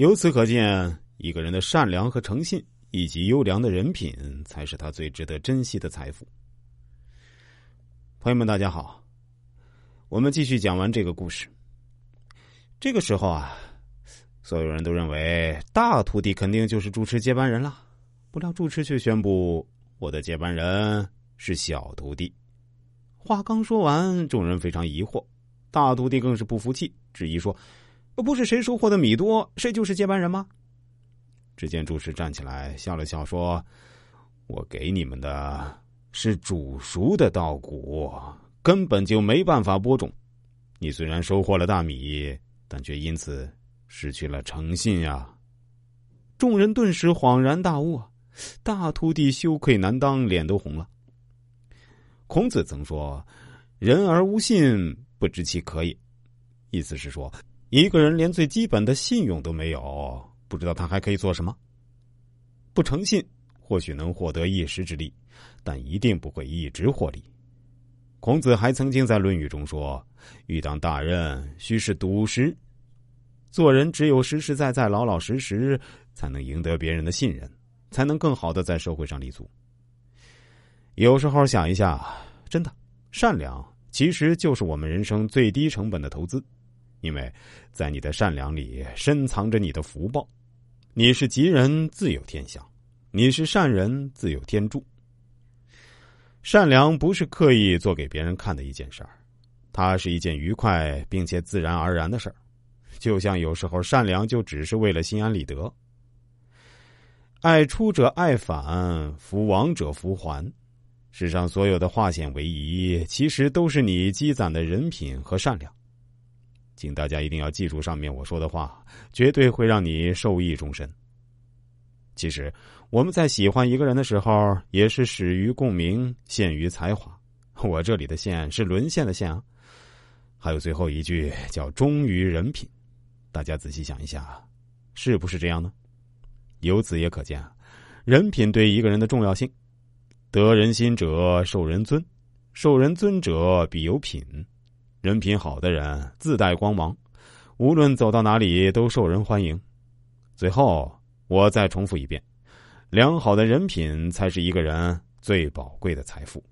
由此可见，一个人的善良和诚信，以及优良的人品，才是他最值得珍惜的财富。朋友们，大家好，我们继续讲完这个故事。这个时候啊，所有人都认为大徒弟肯定就是主持接班人了，不料主持却宣布：“我的接班人是小徒弟。”话刚说完，众人非常疑惑，大徒弟更是不服气，质疑说：“不是谁收获的米多，谁就是接班人吗？”只见主持站起来笑了笑，说：“我给你们的是煮熟的稻谷，根本就没办法播种。你虽然收获了大米，但却因此失去了诚信呀！”众人顿时恍然大悟，大徒弟羞愧难当，脸都红了。孔子曾说：“人而无信，不知其可也。”意思是说，一个人连最基本的信用都没有，不知道他还可以做什么。不诚信或许能获得一时之利，但一定不会一直获利。孔子还曾经在《论语》中说：“欲当大任，须是笃实。做人只有实实在在、老老实实，才能赢得别人的信任，才能更好的在社会上立足。”有时候想一下，真的，善良其实就是我们人生最低成本的投资，因为在你的善良里深藏着你的福报。你是吉人，自有天相；你是善人，自有天助。善良不是刻意做给别人看的一件事儿，它是一件愉快并且自然而然的事儿。就像有时候善良就只是为了心安理得。爱出者爱返，福往者福还。世上所有的化险为夷，其实都是你积攒的人品和善良。请大家一定要记住上面我说的话，绝对会让你受益终身。其实我们在喜欢一个人的时候，也是始于共鸣，陷于才华。我这里的“陷”是沦陷的“陷”啊。还有最后一句叫“忠于人品”，大家仔细想一下，是不是这样呢？由此也可见，人品对一个人的重要性。得人心者受人尊，受人尊者必有品。人品好的人自带光芒，无论走到哪里都受人欢迎。最后，我再重复一遍：良好的人品才是一个人最宝贵的财富。